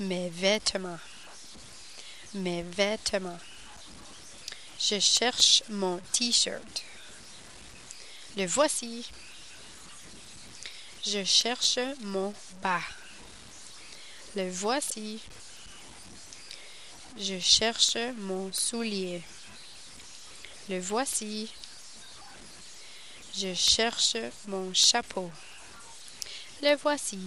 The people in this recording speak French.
mes vêtements, mes vêtements. Je cherche mon t-shirt. Le voici. Je cherche mon bas. Le voici. Je cherche mon soulier. Le voici. Je cherche mon chapeau. Le voici.